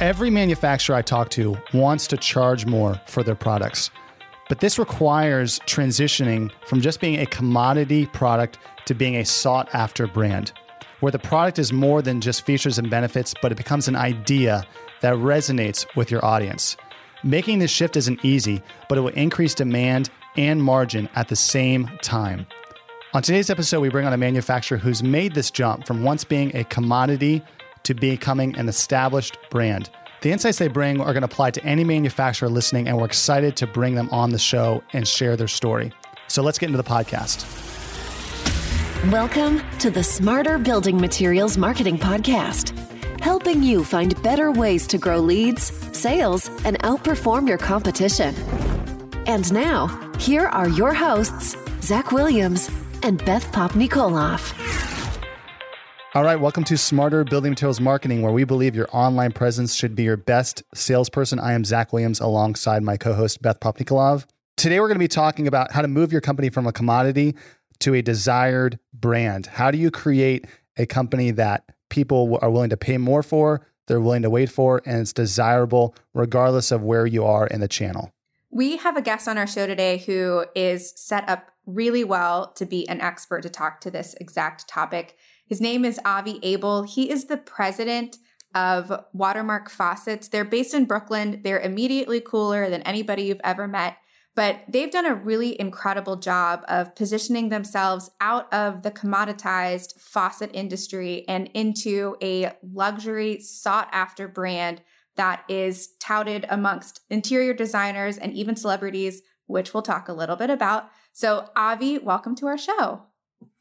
Every manufacturer I talk to wants to charge more for their products. But this requires transitioning from just being a commodity product to being a sought after brand, where the product is more than just features and benefits, but it becomes an idea that resonates with your audience. Making this shift isn't easy, but it will increase demand and margin at the same time. On today's episode, we bring on a manufacturer who's made this jump from once being a commodity to becoming an established brand. The insights they bring are going to apply to any manufacturer listening, and we're excited to bring them on the show and share their story. So let's get into the podcast. Welcome to the Smarter Building Materials Marketing Podcast, helping you find better ways to grow leads, sales, and outperform your competition. And now, here are your hosts, Zach Williams and Beth Popnikolov. All right, welcome to Smarter Building Materials Marketing, where we believe your online presence should be your best salesperson. I am Zach Williams alongside my co host, Beth Popnikolov. Today, we're going to be talking about how to move your company from a commodity to a desired brand. How do you create a company that people are willing to pay more for, they're willing to wait for, and it's desirable regardless of where you are in the channel? We have a guest on our show today who is set up really well to be an expert to talk to this exact topic. His name is Avi Abel. He is the president of Watermark Faucets. They're based in Brooklyn. They're immediately cooler than anybody you've ever met, but they've done a really incredible job of positioning themselves out of the commoditized faucet industry and into a luxury, sought after brand that is touted amongst interior designers and even celebrities, which we'll talk a little bit about. So, Avi, welcome to our show.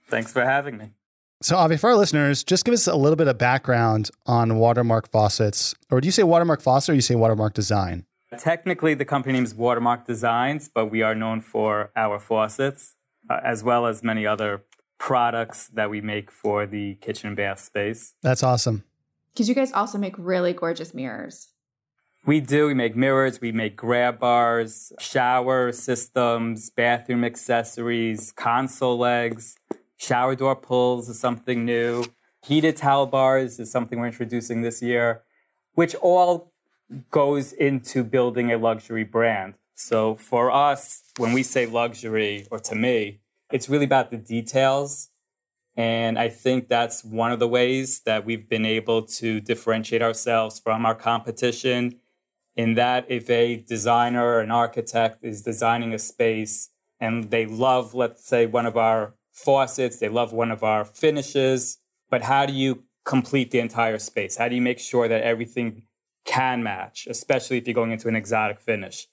Thanks for having me. So, Avi, for our listeners, just give us a little bit of background on Watermark Faucets. Or do you say Watermark Faucet or you say Watermark Design? Technically, the company name is Watermark Designs, but we are known for our faucets, uh, as well as many other products that we make for the kitchen and bath space. That's awesome. Because you guys also make really gorgeous mirrors. We do. We make mirrors, we make grab bars, shower systems, bathroom accessories, console legs. Shower door pulls is something new. Heated towel bars is something we're introducing this year, which all goes into building a luxury brand. So for us, when we say luxury, or to me, it's really about the details. And I think that's one of the ways that we've been able to differentiate ourselves from our competition. In that, if a designer or an architect is designing a space and they love, let's say, one of our faucets, they love one of our finishes, but how do you complete the entire space? How do you make sure that everything can match, especially if you're going into an exotic finish?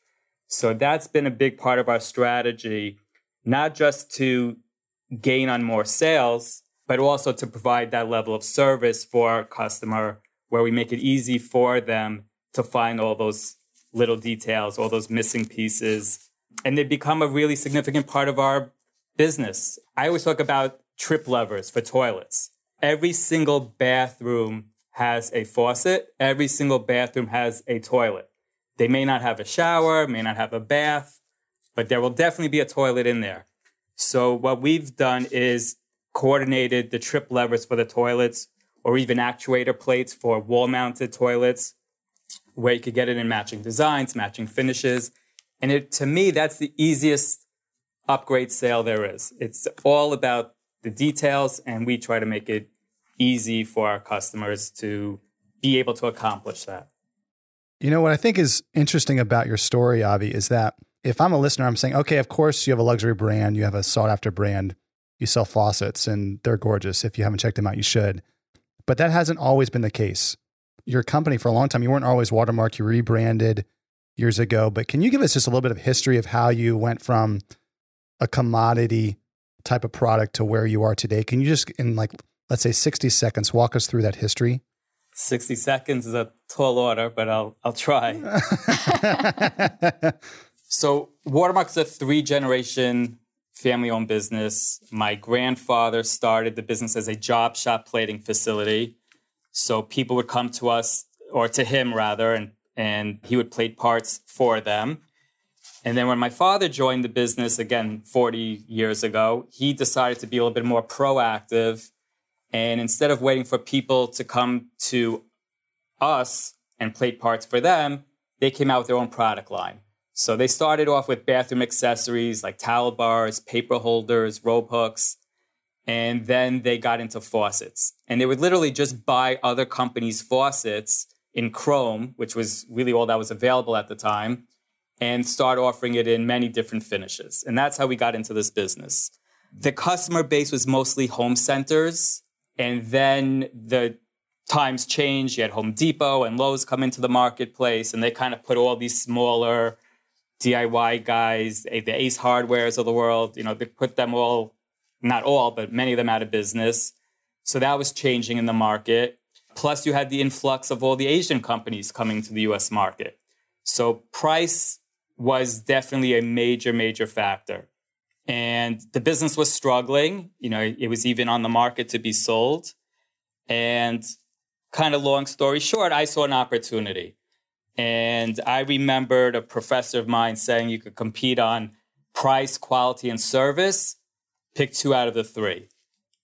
So that's been a big part of our strategy, not just to gain on more sales, but also to provide that level of service for our customer where we make it easy for them to find all those little details, all those missing pieces. And they become a really significant part of our business. I always talk about trip levers for toilets. Every single bathroom has a faucet. Every single bathroom has a toilet. They may not have a shower, may not have a bath, but there will definitely be a toilet in there. So what we've done is coordinated the trip levers for the toilets or even actuator plates for wall mounted toilets where you could get it in matching designs, matching finishes. And it, to me, that's the easiest upgrade sale there is. It's all about the details, and we try to make it easy for our customers to be able to accomplish that. You know, what I think is interesting about your story, Avi, is that if I'm a listener, I'm saying, okay, of course you have a luxury brand, you have a sought after brand, you sell faucets, and they're gorgeous. If you haven't checked them out, you should. But that hasn't always been the case. Your company for a long time, you weren't always Watermark, you rebranded years ago. But can you give us just a little bit of history of how you went from a commodity type of product to where you are today. Can you just, in like, let's say 60 seconds, walk us through that history? 60 seconds is a tall order, but I'll, I'll try. so, Watermark's a three generation family owned business. My grandfather started the business as a job shop plating facility. So, people would come to us, or to him rather, and, and he would plate parts for them. And then when my father joined the business again 40 years ago, he decided to be a little bit more proactive. And instead of waiting for people to come to us and plate parts for them, they came out with their own product line. So they started off with bathroom accessories like towel bars, paper holders, robe hooks, and then they got into faucets. And they would literally just buy other companies' faucets in chrome, which was really all that was available at the time, and start offering it in many different finishes. And that's how we got into this business. The customer base was mostly home centers. And then the times changed. You had Home Depot and Lowe's come into the marketplace, and they kind of put all these smaller DIY guys, eh, the Ace Hardwares of the world, you know, they put them all, not all, but many of them out of business. So that was changing in the market. Plus, you had the influx of all the Asian companies coming to the US market. So price was definitely a major, major factor. And the business was struggling. You know, it was even on the market to be sold. And kind of long story short, I saw an opportunity. And I remembered a professor of mine saying you could compete on price, quality, and service, pick two out of the three.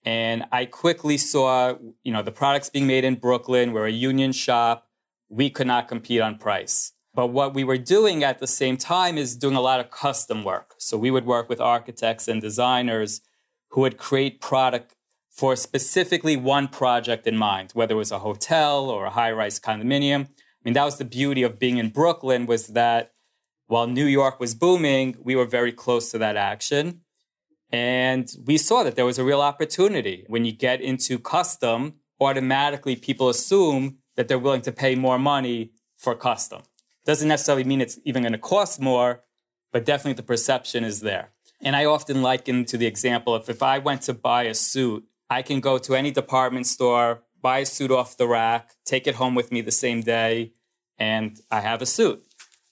And I quickly saw, you know, the products being made in Brooklyn, we're a union shop. We could not compete on price. But what we were doing at the same time is doing a lot of custom work. So we would work with architects and designers who would create product for specifically one project in mind, whether it was a hotel or a high-rise condominium. I mean, that was the beauty of being in Brooklyn was that while New York was booming, we were very close to that action. And we saw that there was a real opportunity. When you get into custom, automatically people assume that they're willing to pay more money for custom. Doesn't necessarily mean it's even going to cost more, but definitely the perception is there. And I often liken to the example of if I went to buy a suit, I can go to any department store, buy a suit off the rack, take it home with me the same day, and I have a suit.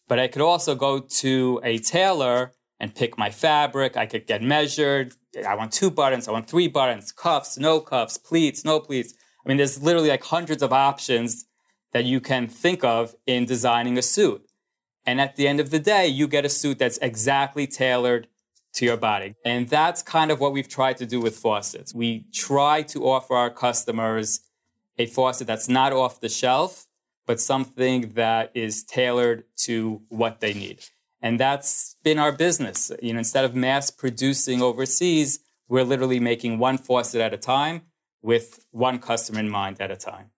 But I could also go to a tailor and pick my fabric. I could get measured. I want two buttons, I want three buttons, cuffs, no cuffs, pleats, no pleats. I mean, there's literally like hundreds of options that you can think of in designing a suit. And at the end of the day, you get a suit that's exactly tailored to your body. And that's kind of what we've tried to do with faucets. We try to offer our customers a faucet that's not off the shelf, but something that is tailored to what they need. And that's been our business. You know, instead of mass producing overseas, we're literally making one faucet at a time with one customer in mind at a time.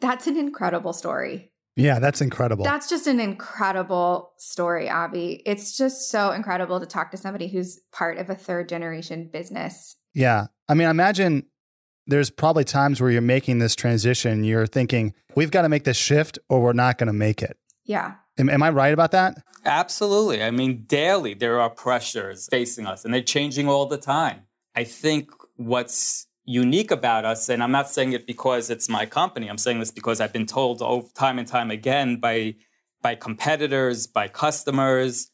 That's an incredible story. Yeah, that's incredible. That's just an incredible story, Avi. It's just so incredible to talk to somebody who's part of a third generation business. Yeah. I mean, imagine there's probably times where you're making this transition, you're thinking, we've got to make this shift or we're not going to make it. Yeah. Am, am I right about that? Absolutely. I mean, daily there are pressures facing us and they're changing all the time. I think what's unique about us, and I'm not saying it because it's my company. I'm saying this because I've been told time and time again by by competitors, by customers,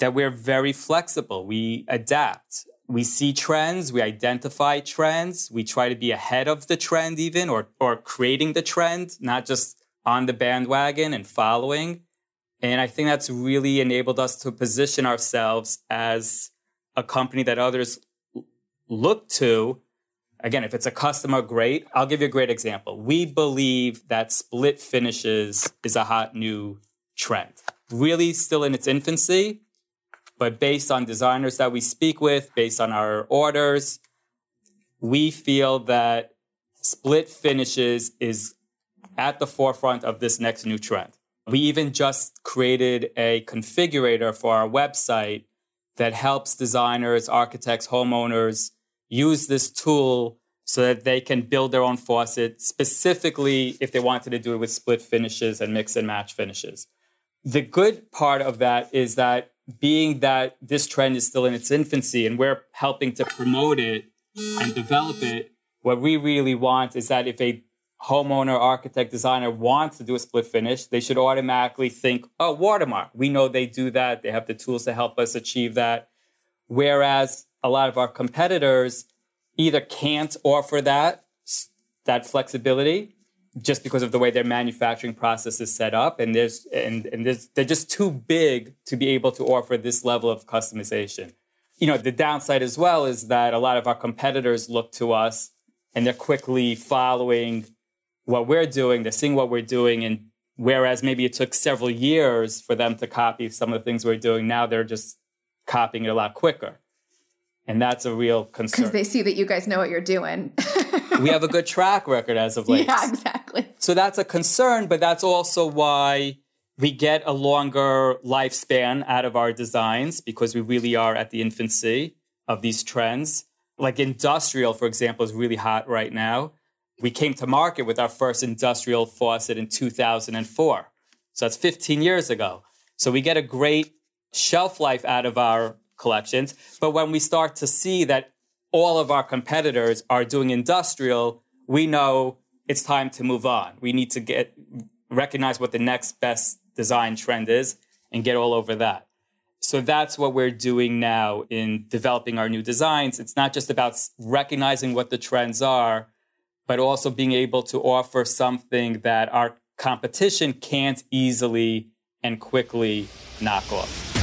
that we're very flexible. We adapt. We see trends. We identify trends. We try to be ahead of the trend, even or or creating the trend, not just on the bandwagon and following. And I think that's really enabled us to position ourselves as a company that others look to Again, if it's a customer, great. I'll give you a great example. We believe that split finishes is a hot new trend. Really still in its infancy, but based on designers that we speak with, based on our orders, we feel that split finishes is at the forefront of this next new trend. We even just created a configurator for our website that helps designers, architects, homeowners use this tool so that they can build their own faucet specifically if they wanted to do it with split finishes and mix and match finishes. The good part of that is that being that this trend is still in its infancy and we're helping to promote it and develop it, what we really want is that if a homeowner, architect, designer wants to do a split finish, they should automatically think, oh, watermark. We know they do that. They have the tools to help us achieve that. Whereas a lot of our competitors either can't offer that that flexibility just because of the way their manufacturing process is set up and there's and, and there's, they're just too big to be able to offer this level of customization you know the downside as well is that a lot of our competitors look to us and they're quickly following what we're doing they're seeing what we're doing and Whereas maybe it took several years for them to copy some of the things we're doing. Now they're just copying it a lot quicker. And that's a real concern. Because they see that you guys know what you're doing. we have a good track record as of late. Yeah, exactly. So that's a concern, but that's also why we get a longer lifespan out of our designs because we really are at the infancy of these trends. Like industrial, for example, is really hot right now. We came to market with our first industrial faucet in 2004. So that's 15 years ago. So we get a great shelf life out of our collections. But when we start to see that all of our competitors are doing industrial, we know it's time to move on. We need to get recognize what the next best design trend is and get all over that. So that's what we're doing now in developing our new designs. It's not just about recognizing what the trends are, but also being able to offer something that our competition can't easily and quickly knock off.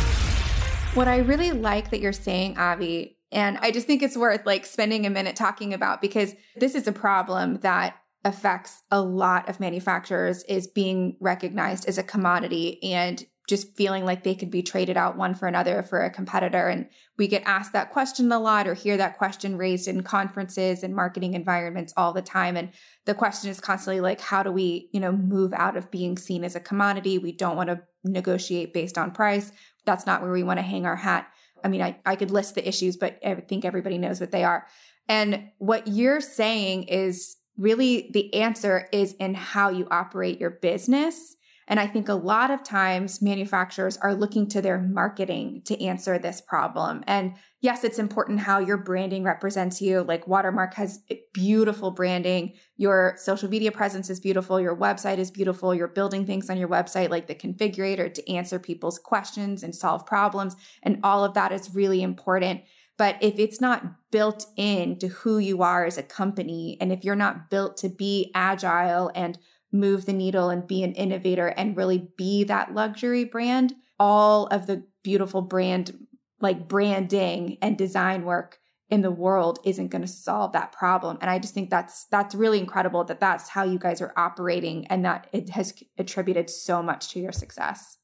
What I really like that you're saying, Avi, and I just think it's worth like spending a minute talking about because this is a problem that affects a lot of manufacturers is being recognized as a commodity and just feeling like they could be traded out one for another for a competitor. And we get asked that question a lot or hear that question raised in conferences and marketing environments all the time. And the question is constantly like, how do we, you know, move out of being seen as a commodity? We don't want to negotiate based on price that's not where we want to hang our hat. I mean, I, I could list the issues, but I think everybody knows what they are. And what you're saying is really the answer is in how you operate your business and I think a lot of times manufacturers are looking to their marketing to answer this problem. And yes, it's important how your branding represents you. Like Watermark has beautiful branding. Your social media presence is beautiful. Your website is beautiful. You're building things on your website like the configurator to answer people's questions and solve problems. And all of that is really important. But if it's not built in to who you are as a company, and if you're not built to be agile and move the needle and be an innovator and really be that luxury brand, all of the beautiful brand, like branding and design work in the world isn't going to solve that problem. And i just think that's that's really incredible that that's how you guys are operating and that it has attributed so much to your success.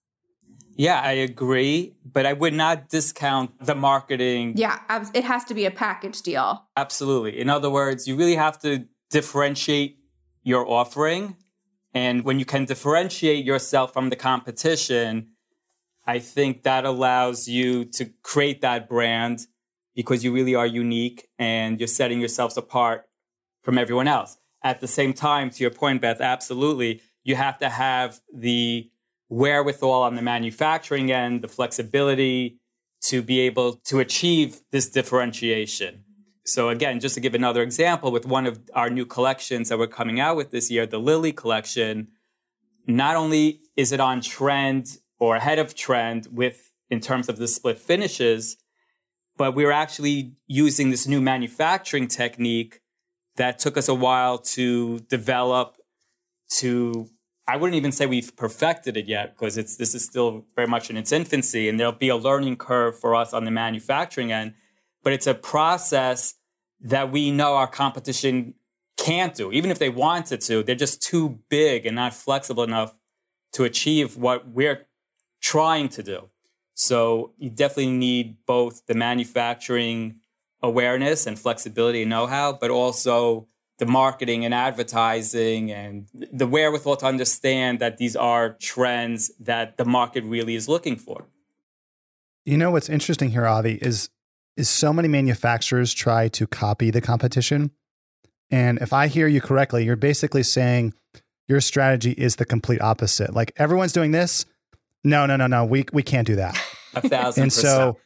Yeah i agree but i would not discount the marketing. Yeah it has to be a package deal. Absolutely. In other words you really have to differentiate your offering and when you can differentiate yourself from the competition, I think that allows you to create that brand because you really are unique and you're setting yourselves apart from everyone else. At the same time, to your point, Beth, absolutely, you have to have the wherewithal on the manufacturing end, the flexibility to be able to achieve this differentiation. So again, just to give another example, with one of our new collections that we're coming out with this year, the Lily collection, not only is it on trend or ahead of trend with in terms of the split finishes, but we are actually using this new manufacturing technique that took us a while to develop to I wouldn't even say we've perfected it yet because it's this is still very much in its infancy and there'll be a learning curve for us on the manufacturing end but it's a process that we know our competition can't do. Even if they wanted to, they're just too big and not flexible enough to achieve what we're trying to do. So you definitely need both the manufacturing awareness and flexibility and know-how, but also the marketing and advertising and the wherewithal to understand that these are trends that the market really is looking for. You know what's interesting here, Avi, is is so many manufacturers try to copy the competition. And if I hear you correctly, you're basically saying your strategy is the complete opposite. Like everyone's doing this. No, no, no, no. We we can't do that. A thousand and so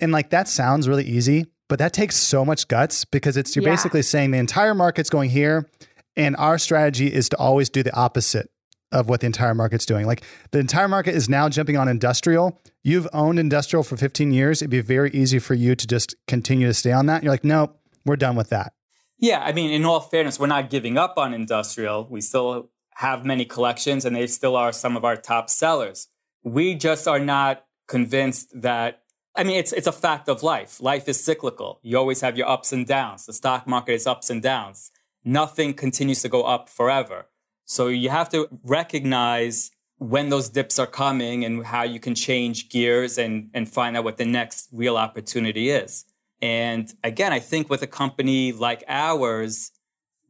and like that sounds really easy, but that takes so much guts because it's you're yeah. basically saying the entire market's going here and our strategy is to always do the opposite of what the entire market's doing. Like the entire market is now jumping on industrial. You've owned industrial for 15 years. It'd be very easy for you to just continue to stay on that. You're like, nope, we're done with that. Yeah, I mean, in all fairness, we're not giving up on industrial. We still have many collections and they still are some of our top sellers. We just are not convinced that I mean, it's it's a fact of life. Life is cyclical. You always have your ups and downs. The stock market is ups and downs. Nothing continues to go up forever. So you have to recognize when those dips are coming and how you can change gears and, and find out what the next real opportunity is. And again, I think with a company like ours,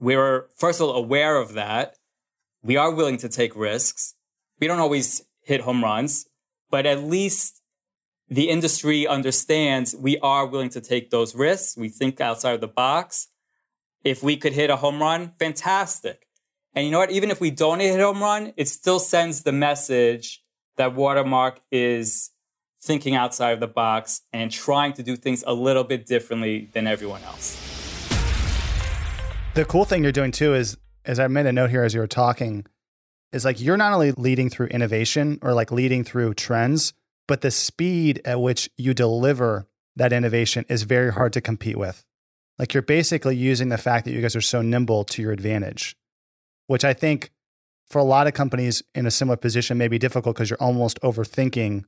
we're first of all aware of that. We are willing to take risks. We don't always hit home runs, but at least the industry understands we are willing to take those risks. We think outside of the box. If we could hit a home run, fantastic. And you know what? Even if we don't hit home run, it still sends the message that Watermark is thinking outside of the box and trying to do things a little bit differently than everyone else. The cool thing you're doing too is, as I made a note here as you were talking, is like you're not only leading through innovation or like leading through trends, but the speed at which you deliver that innovation is very hard to compete with. Like you're basically using the fact that you guys are so nimble to your advantage which I think for a lot of companies in a similar position may be difficult because you're almost overthinking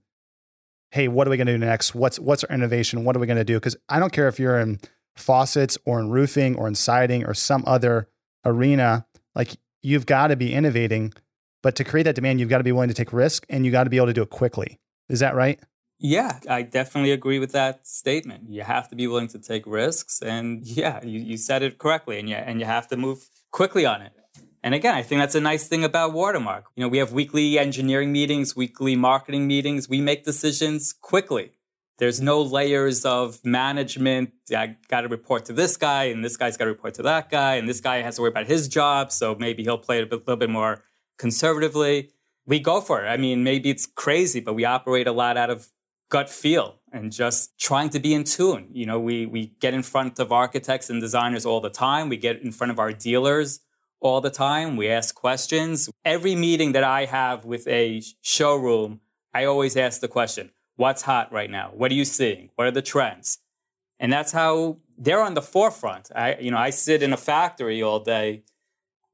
hey what are we going to do next? What's what's our innovation? What are we going to do? Because i don't care if you're in faucets or in roofing or in siding or some other arena like you've got to be innovating but to create that demand you've got to be willing to take risk and you got to be able to do it quickly. Is that right? Yeah i definitely agree with that statement. You have to be willing to take risks and yeah you, you said it correctly and yeah and you have to move quickly on it and again, I think that's a nice thing about Watermark. You know, we have weekly engineering meetings, weekly marketing meetings. We make decisions quickly. There's no layers of management. I got to report to this guy, and this guy's got to report to that guy, and this guy has to worry about his job, so maybe he'll play it a little bit more conservatively. We go for it. I mean, maybe it's crazy, but we operate a lot out of gut feel and just trying to be in tune. You know, we we get in front of architects and designers all the time. We get in front of our dealers all the time. We ask questions. Every meeting that I have with a showroom, I always ask the question, what's hot right now? What are you seeing? What are the trends? And that's how they're on the forefront. I, you know, I sit in a factory all day.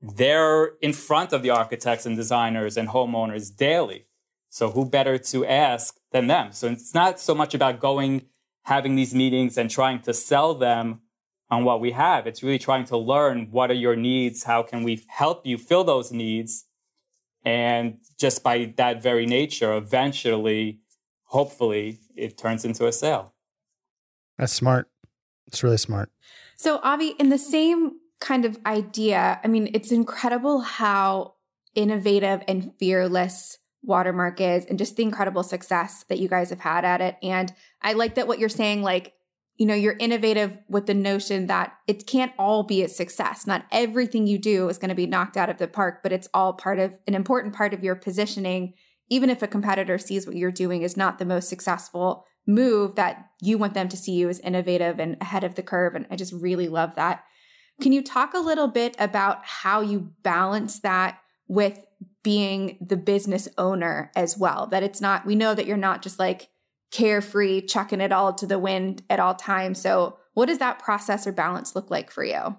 They're in front of the architects and designers and homeowners daily. So who better to ask than them? So it's not so much about going, having these meetings and trying to sell them on what we have. It's really trying to learn what are your needs, how can we help you fill those needs, and just by that very nature, eventually, hopefully, it turns into a sale. That's smart. It's really smart. So, Avi, in the same kind of idea, I mean, it's incredible how innovative and fearless Watermark is and just the incredible success that you guys have had at it. And I like that what you're saying, like you know, you're innovative with the notion that it can't all be a success. Not everything you do is going to be knocked out of the park, but it's all part of an important part of your positioning. Even if a competitor sees what you're doing is not the most successful move, that you want them to see you as innovative and ahead of the curve. And I just really love that. Can you talk a little bit about how you balance that with being the business owner as well? That it's not, we know that you're not just like, carefree, chucking it all to the wind at all times. So, what does that process or balance look like for you?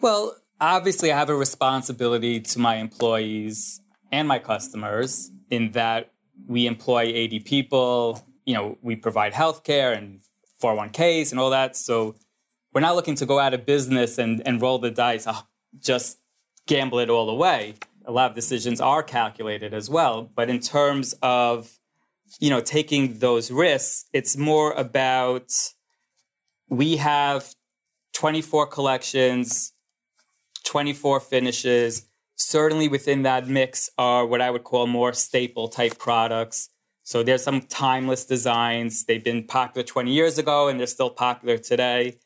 Well, obviously, I have a responsibility to my employees and my customers in that we employ 80 people. You know, we provide healthcare and 401ks and all that. So, we're not looking to go out of business and, and roll the dice, oh, just gamble it all away. A lot of decisions are calculated as well. But in terms of you know, taking those risks. It's more about we have 24 collections, 24 finishes. Certainly within that mix are what I would call more staple type products. So there's some timeless designs. They've been popular 20 years ago and they're still popular today.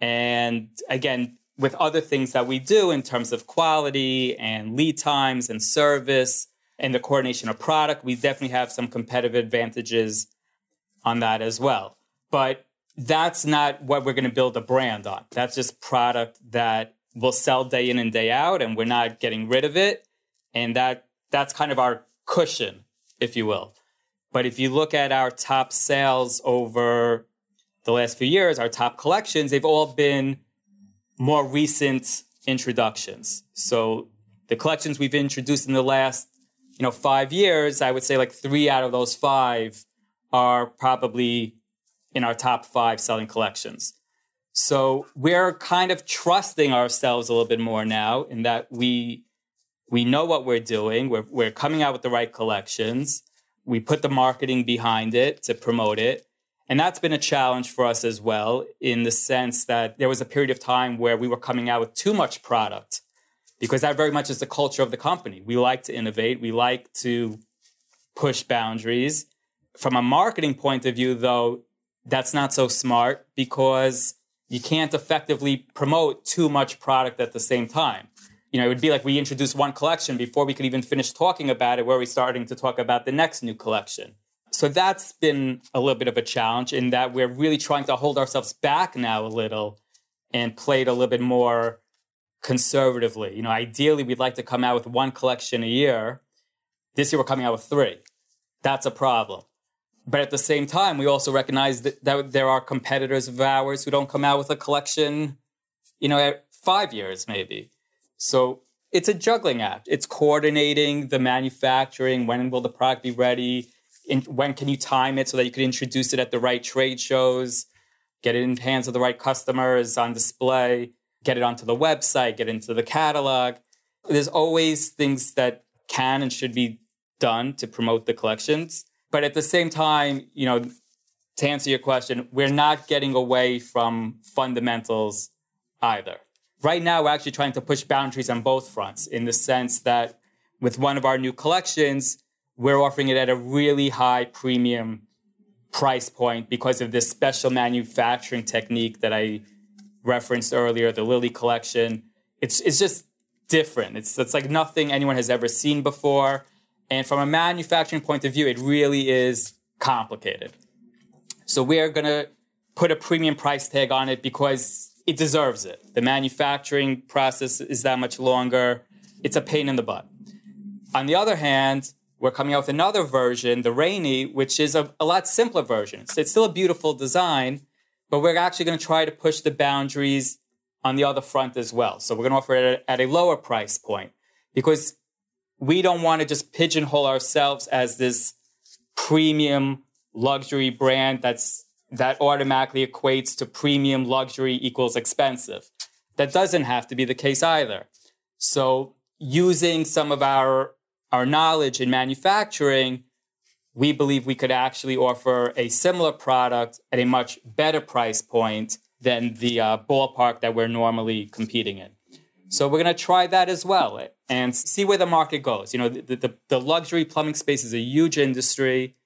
And again, with other things that we do in terms of quality and lead times and service, and the coordination of product, we definitely have some competitive advantages on that as well. But that's not what we're going to build a brand on. That's just product that will sell day in and day out, and we're not getting rid of it. And that that's kind of our cushion, if you will. But if you look at our top sales over the last few years, our top collections, they've all been more recent introductions. So the collections we've introduced in the last you know, five years, I would say like three out of those five are probably in our top five selling collections. So we're kind of trusting ourselves a little bit more now in that we We know what we're doing. We're, we're coming out with the right collections. We put the marketing behind it to promote it. And that's been a challenge for us as well, in the sense that there was a period of time where we were coming out with too much product, because that very much is the culture of the company. We like to innovate, we like to push boundaries. From a marketing point of view, though, that's not so smart because you can't effectively promote too much product at the same time. You know, it would be like we introduce one collection before we could even finish talking about it, where we're starting to talk about the next new collection. So that's been a little bit of a challenge in that we're really trying to hold ourselves back now a little and play it a little bit more conservatively. You know, ideally, we'd like to come out with one collection a year. This year, we're coming out with three. That's a problem. But at the same time, we also recognize that, that there are competitors of ours who don't come out with a collection, you know, at five years maybe. So it's a juggling act. It's coordinating the manufacturing. When will the product be ready? in, when can you time it so that you could introduce it at the right trade shows, get it in the hands of the right customers on display, get it onto the website, get into the catalog. There's always things that can and should be done to promote the collections. But at the same time, you know, to answer your question, we're not getting away from fundamentals either. Right now, we're actually trying to push boundaries on both fronts in the sense that with one of our new collections, we're offering it at a really high premium price point because of this special manufacturing technique that I referenced earlier, the Lily collection. It's it's just different. It's it's like nothing anyone has ever seen before. And from a manufacturing point of view, it really is complicated. So we are gonna put a premium price tag on it because it deserves it. The manufacturing process is that much longer. It's a pain in the butt. On the other hand, we're coming out with another version, the Rainy, which is a, a lot simpler version. So it's still a beautiful design, but we're actually going to try to push the boundaries on the other front as well. So we're going to offer it at a lower price point because we don't want to just pigeonhole ourselves as this premium luxury brand that's that automatically equates to premium luxury equals expensive. That doesn't have to be the case either. So using some of our our knowledge in manufacturing, we believe we could actually offer a similar product at a much better price point than the uh, ballpark that we're normally competing in. So we're going to try that as well and see where the market goes. You know, the, the, the, luxury plumbing space is a huge industry.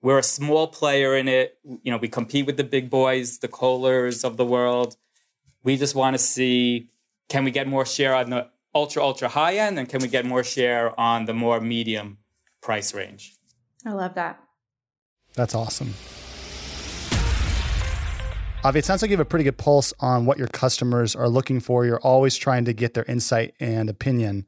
We're a small player in it. You know, we compete with the big boys, the Kohlers of the world. We just want to see can we get more share on the ultra, ultra high end? And can we get more share on the more medium price range? I love that. That's awesome. Avi, it sounds like you have a pretty good pulse on what your customers are looking for. You're always trying to get their insight and opinion.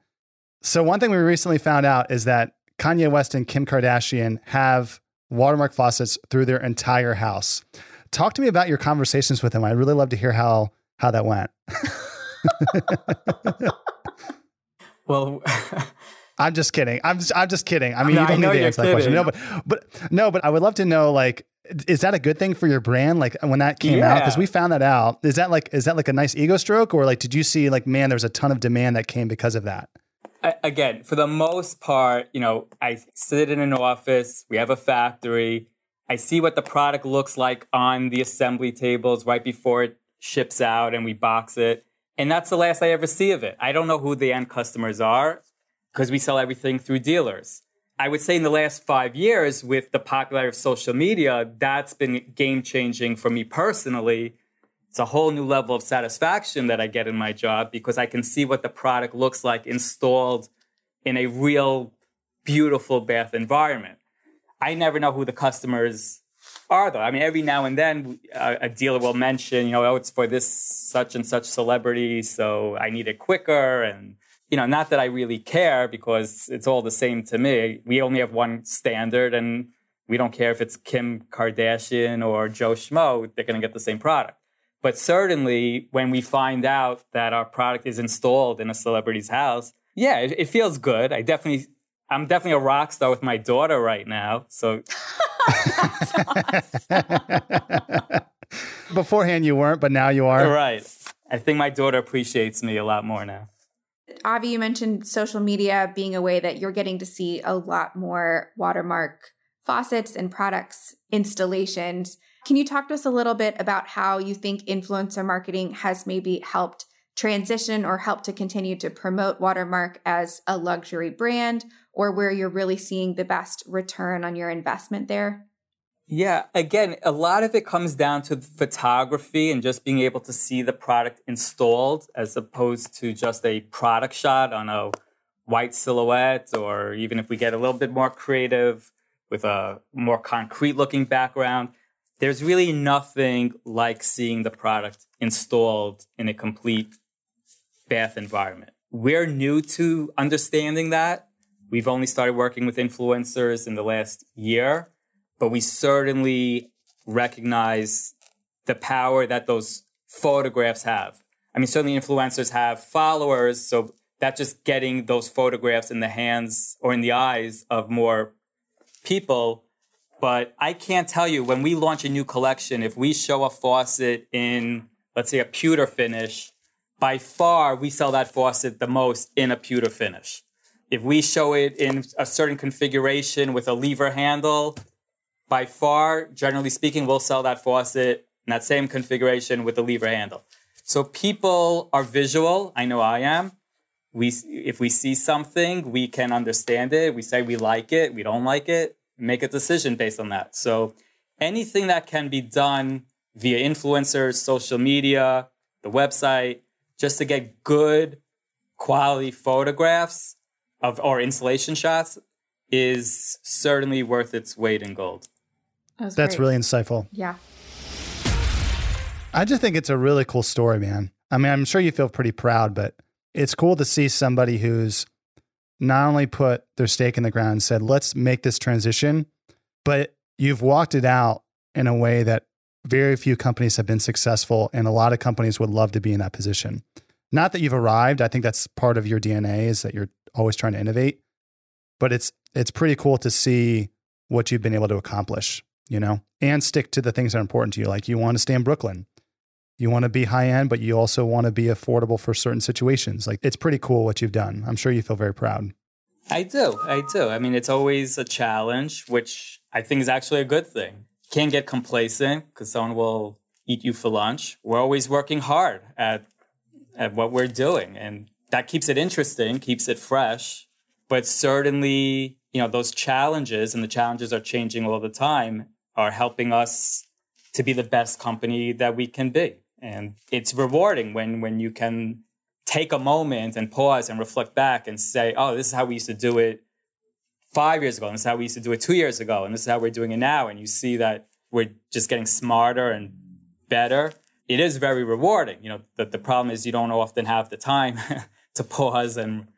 So, one thing we recently found out is that Kanye West and Kim Kardashian have watermark faucets through their entire house. Talk to me about your conversations with them. I'd really love to hear how how that went. well, I'm just kidding. I'm just, I'm just kidding. I mean, no, you don't need to answer that question. No, but but no, but I would love to know like is that a good thing for your brand like when that came yeah. out because we found that out is that like is that like a nice ego stroke or like did you see like man there's a ton of demand that came because of that again for the most part you know i sit in an office we have a factory i see what the product looks like on the assembly tables right before it ships out and we box it and that's the last I ever see of it. I don't know who the end customers are because we sell everything through dealers. I would say in the last five years, with the popularity of social media, that's been game changing for me personally. It's a whole new level of satisfaction that I get in my job because I can see what the product looks like installed in a real beautiful bath environment. I never know who the customers are though. I mean, every now and then a dealer will mention, you know, oh, it's for this such and such celebrity, so I need it quicker. And, you know, not that I really care because it's all the same to me. We only have one standard and we don't care if it's Kim Kardashian or Joe Schmo, they're going to get the same product. But certainly when we find out that our product is installed in a celebrity's house, yeah, it, it feels good. I definitely, I'm definitely a rock star with my daughter right now. So Beforehand, you weren't, but now you are. Right. I think my daughter appreciates me a lot more now. Avi, you mentioned social media being a way that you're getting to see a lot more watermark faucets and products installations. Can you talk to us a little bit about how you think influencer marketing has maybe helped transition or help to continue to promote Watermark as a luxury brand or where you're really seeing the best return on your investment there? Yeah, again, a lot of it comes down to photography and just being able to see the product installed as opposed to just a product shot on a white silhouette, or even if we get a little bit more creative with a more concrete looking background. There's really nothing like seeing the product installed in a complete bath environment. We're new to understanding that. We've only started working with influencers in the last year, but we certainly recognize the power that those photographs have. I mean, certainly influencers have followers, so that's just getting those photographs in the hands or in the eyes of more people. But I can't tell you when we launch a new collection, if we show a faucet in, let's say, a pewter finish, by far we sell that faucet the most in a pewter finish. If we show it in a certain configuration with a lever handle, by far, generally speaking, we'll sell that faucet in that same configuration with the lever handle. So people are visual. I know I am. We, if we see something, we can understand it. We say we like it, we don't like it, make a decision based on that. So anything that can be done via influencers, social media, the website, just to get good quality photographs of or installation shots is certainly worth its weight in gold. That That's great. really insightful. Yeah. I just think it's a really cool story, man. I mean, I'm sure you feel pretty proud, but it's cool to see somebody who's not only put their stake in the ground and said, let's make this transition, but you've walked it out in a way that very few companies have been successful, and a lot of companies would love to be in that position. Not that you've arrived. I think that's part of your DNA is that you're always trying to innovate. But it's it's pretty cool to see what you've been able to accomplish, you know, and stick to the things that are important to you. Like you want to stay in Brooklyn. You want to be high end, but you also want to be affordable for certain situations. Like it's pretty cool what you've done. I'm sure you feel very proud. I do. I do. I mean, it's always a challenge, which I think is actually a good thing can't get complacent because someone will eat you for lunch. We're always working hard at at what we're doing, and that keeps it interesting, keeps it fresh. But certainly, you know, those challenges and the challenges are changing all the time are helping us to be the best company that we can be. And it's rewarding when when you can take a moment and pause and reflect back and say, "Oh, this is how we used to do it five years ago, and this is how we used to do it two years ago, and this is how we're doing it now. And you see that we're just getting smarter and better. It is very rewarding. You know, the, the problem is you don't often have the time to pause and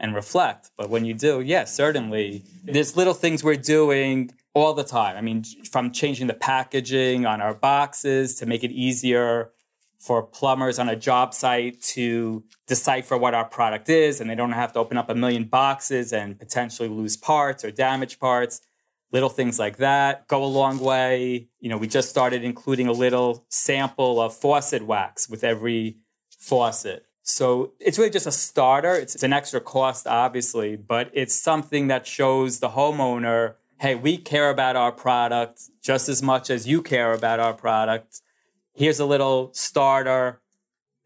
and reflect. But when you do, yes, yeah, certainly. There's little things we're doing all the time. I mean, from changing the packaging on our boxes to make it easier for plumbers on a job site to decipher what our product is and they don't have to open up a million boxes and potentially lose parts or damage parts little things like that go a long way. You know we just started including a little sample of faucet wax with every faucet. So it's really just a starter. It's, it's an extra cost obviously but it's something that shows the homeowner hey we care about our product just as much as you care about our product here's a little starter.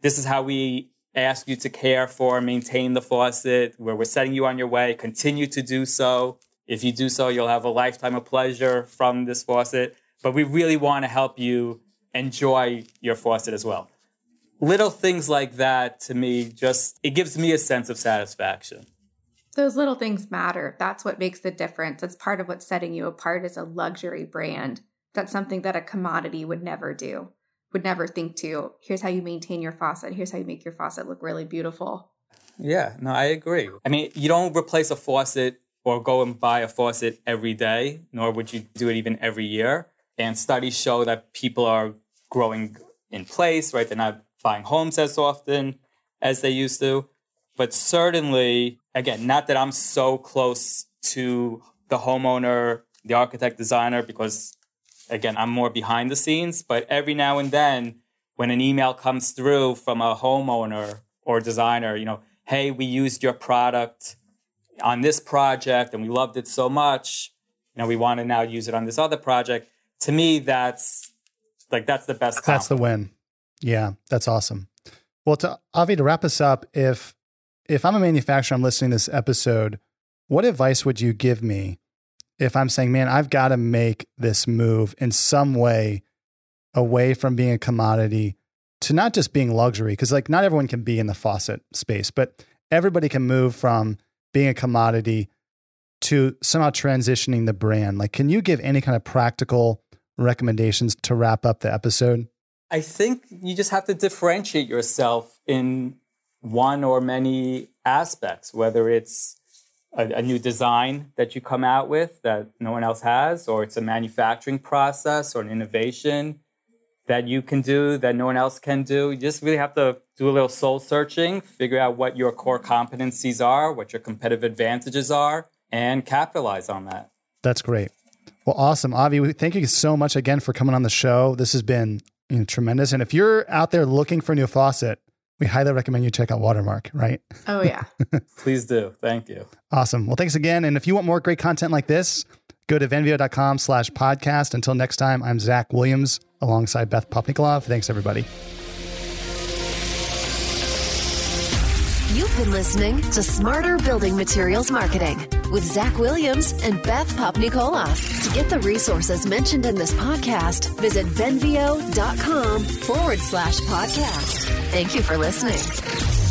This is how we ask you to care for, maintain the faucet, where we're setting you on your way. Continue to do so. If you do so, you'll have a lifetime of pleasure from this faucet. But we really want to help you enjoy your faucet as well. Little things like that to me just it gives me a sense of satisfaction. Those little things matter. That's what makes the difference. It's part of what's setting you apart as a luxury brand. That's something that a commodity would never do would never think to here's how you maintain your faucet here's how you make your faucet look really beautiful yeah no i agree i mean you don't replace a faucet or go and buy a faucet every day nor would you do it even every year and studies show that people are growing in place right they're not buying homes as often as they used to but certainly again not that i'm so close to the homeowner the architect designer because again, I'm more behind the scenes, but every now and then when an email comes through from a homeowner or designer, you know, hey, we used your product on this project and we loved it so much. You know, we want to now use it on this other project. To me, that's like that's the best. That's the win. Yeah, that's awesome. Well, to Avi, to wrap us up, if if I'm a manufacturer, I'm listening to this episode, what advice would you give me if I'm saying, man, I've got to make this move in some way away from being a commodity to not just being luxury? Because like not everyone can be in the faucet space, but everybody can move from being a commodity to somehow transitioning the brand. Like, can you give any kind of practical recommendations to wrap up the episode? I think you just have to differentiate yourself in one or many aspects, whether it's a, a, new design that you come out with that no one else has, or it's a manufacturing process or an innovation that you can do that no one else can do. You just really have to do a little soul searching, figure out what your core competencies are, what your competitive advantages are, and capitalize on that. That's great. Well, awesome. Avi, thank you so much again for coming on the show. This has been you know, tremendous. And if you're out there looking for a new faucet, we highly recommend you check out Watermark, right? Oh, yeah. Please do. Thank you. Awesome. Well, thanks again. And if you want more great content like this, go to venveo.com slash podcast. Until next time, I'm Zach Williams alongside Beth Popnikolov. Thanks, everybody. You've been listening to Smarter Building Materials Marketing with Zach Williams and Beth Popnikolov. To get the resources mentioned in this podcast, visit venveo.com forward slash podcast. Thank you for listening.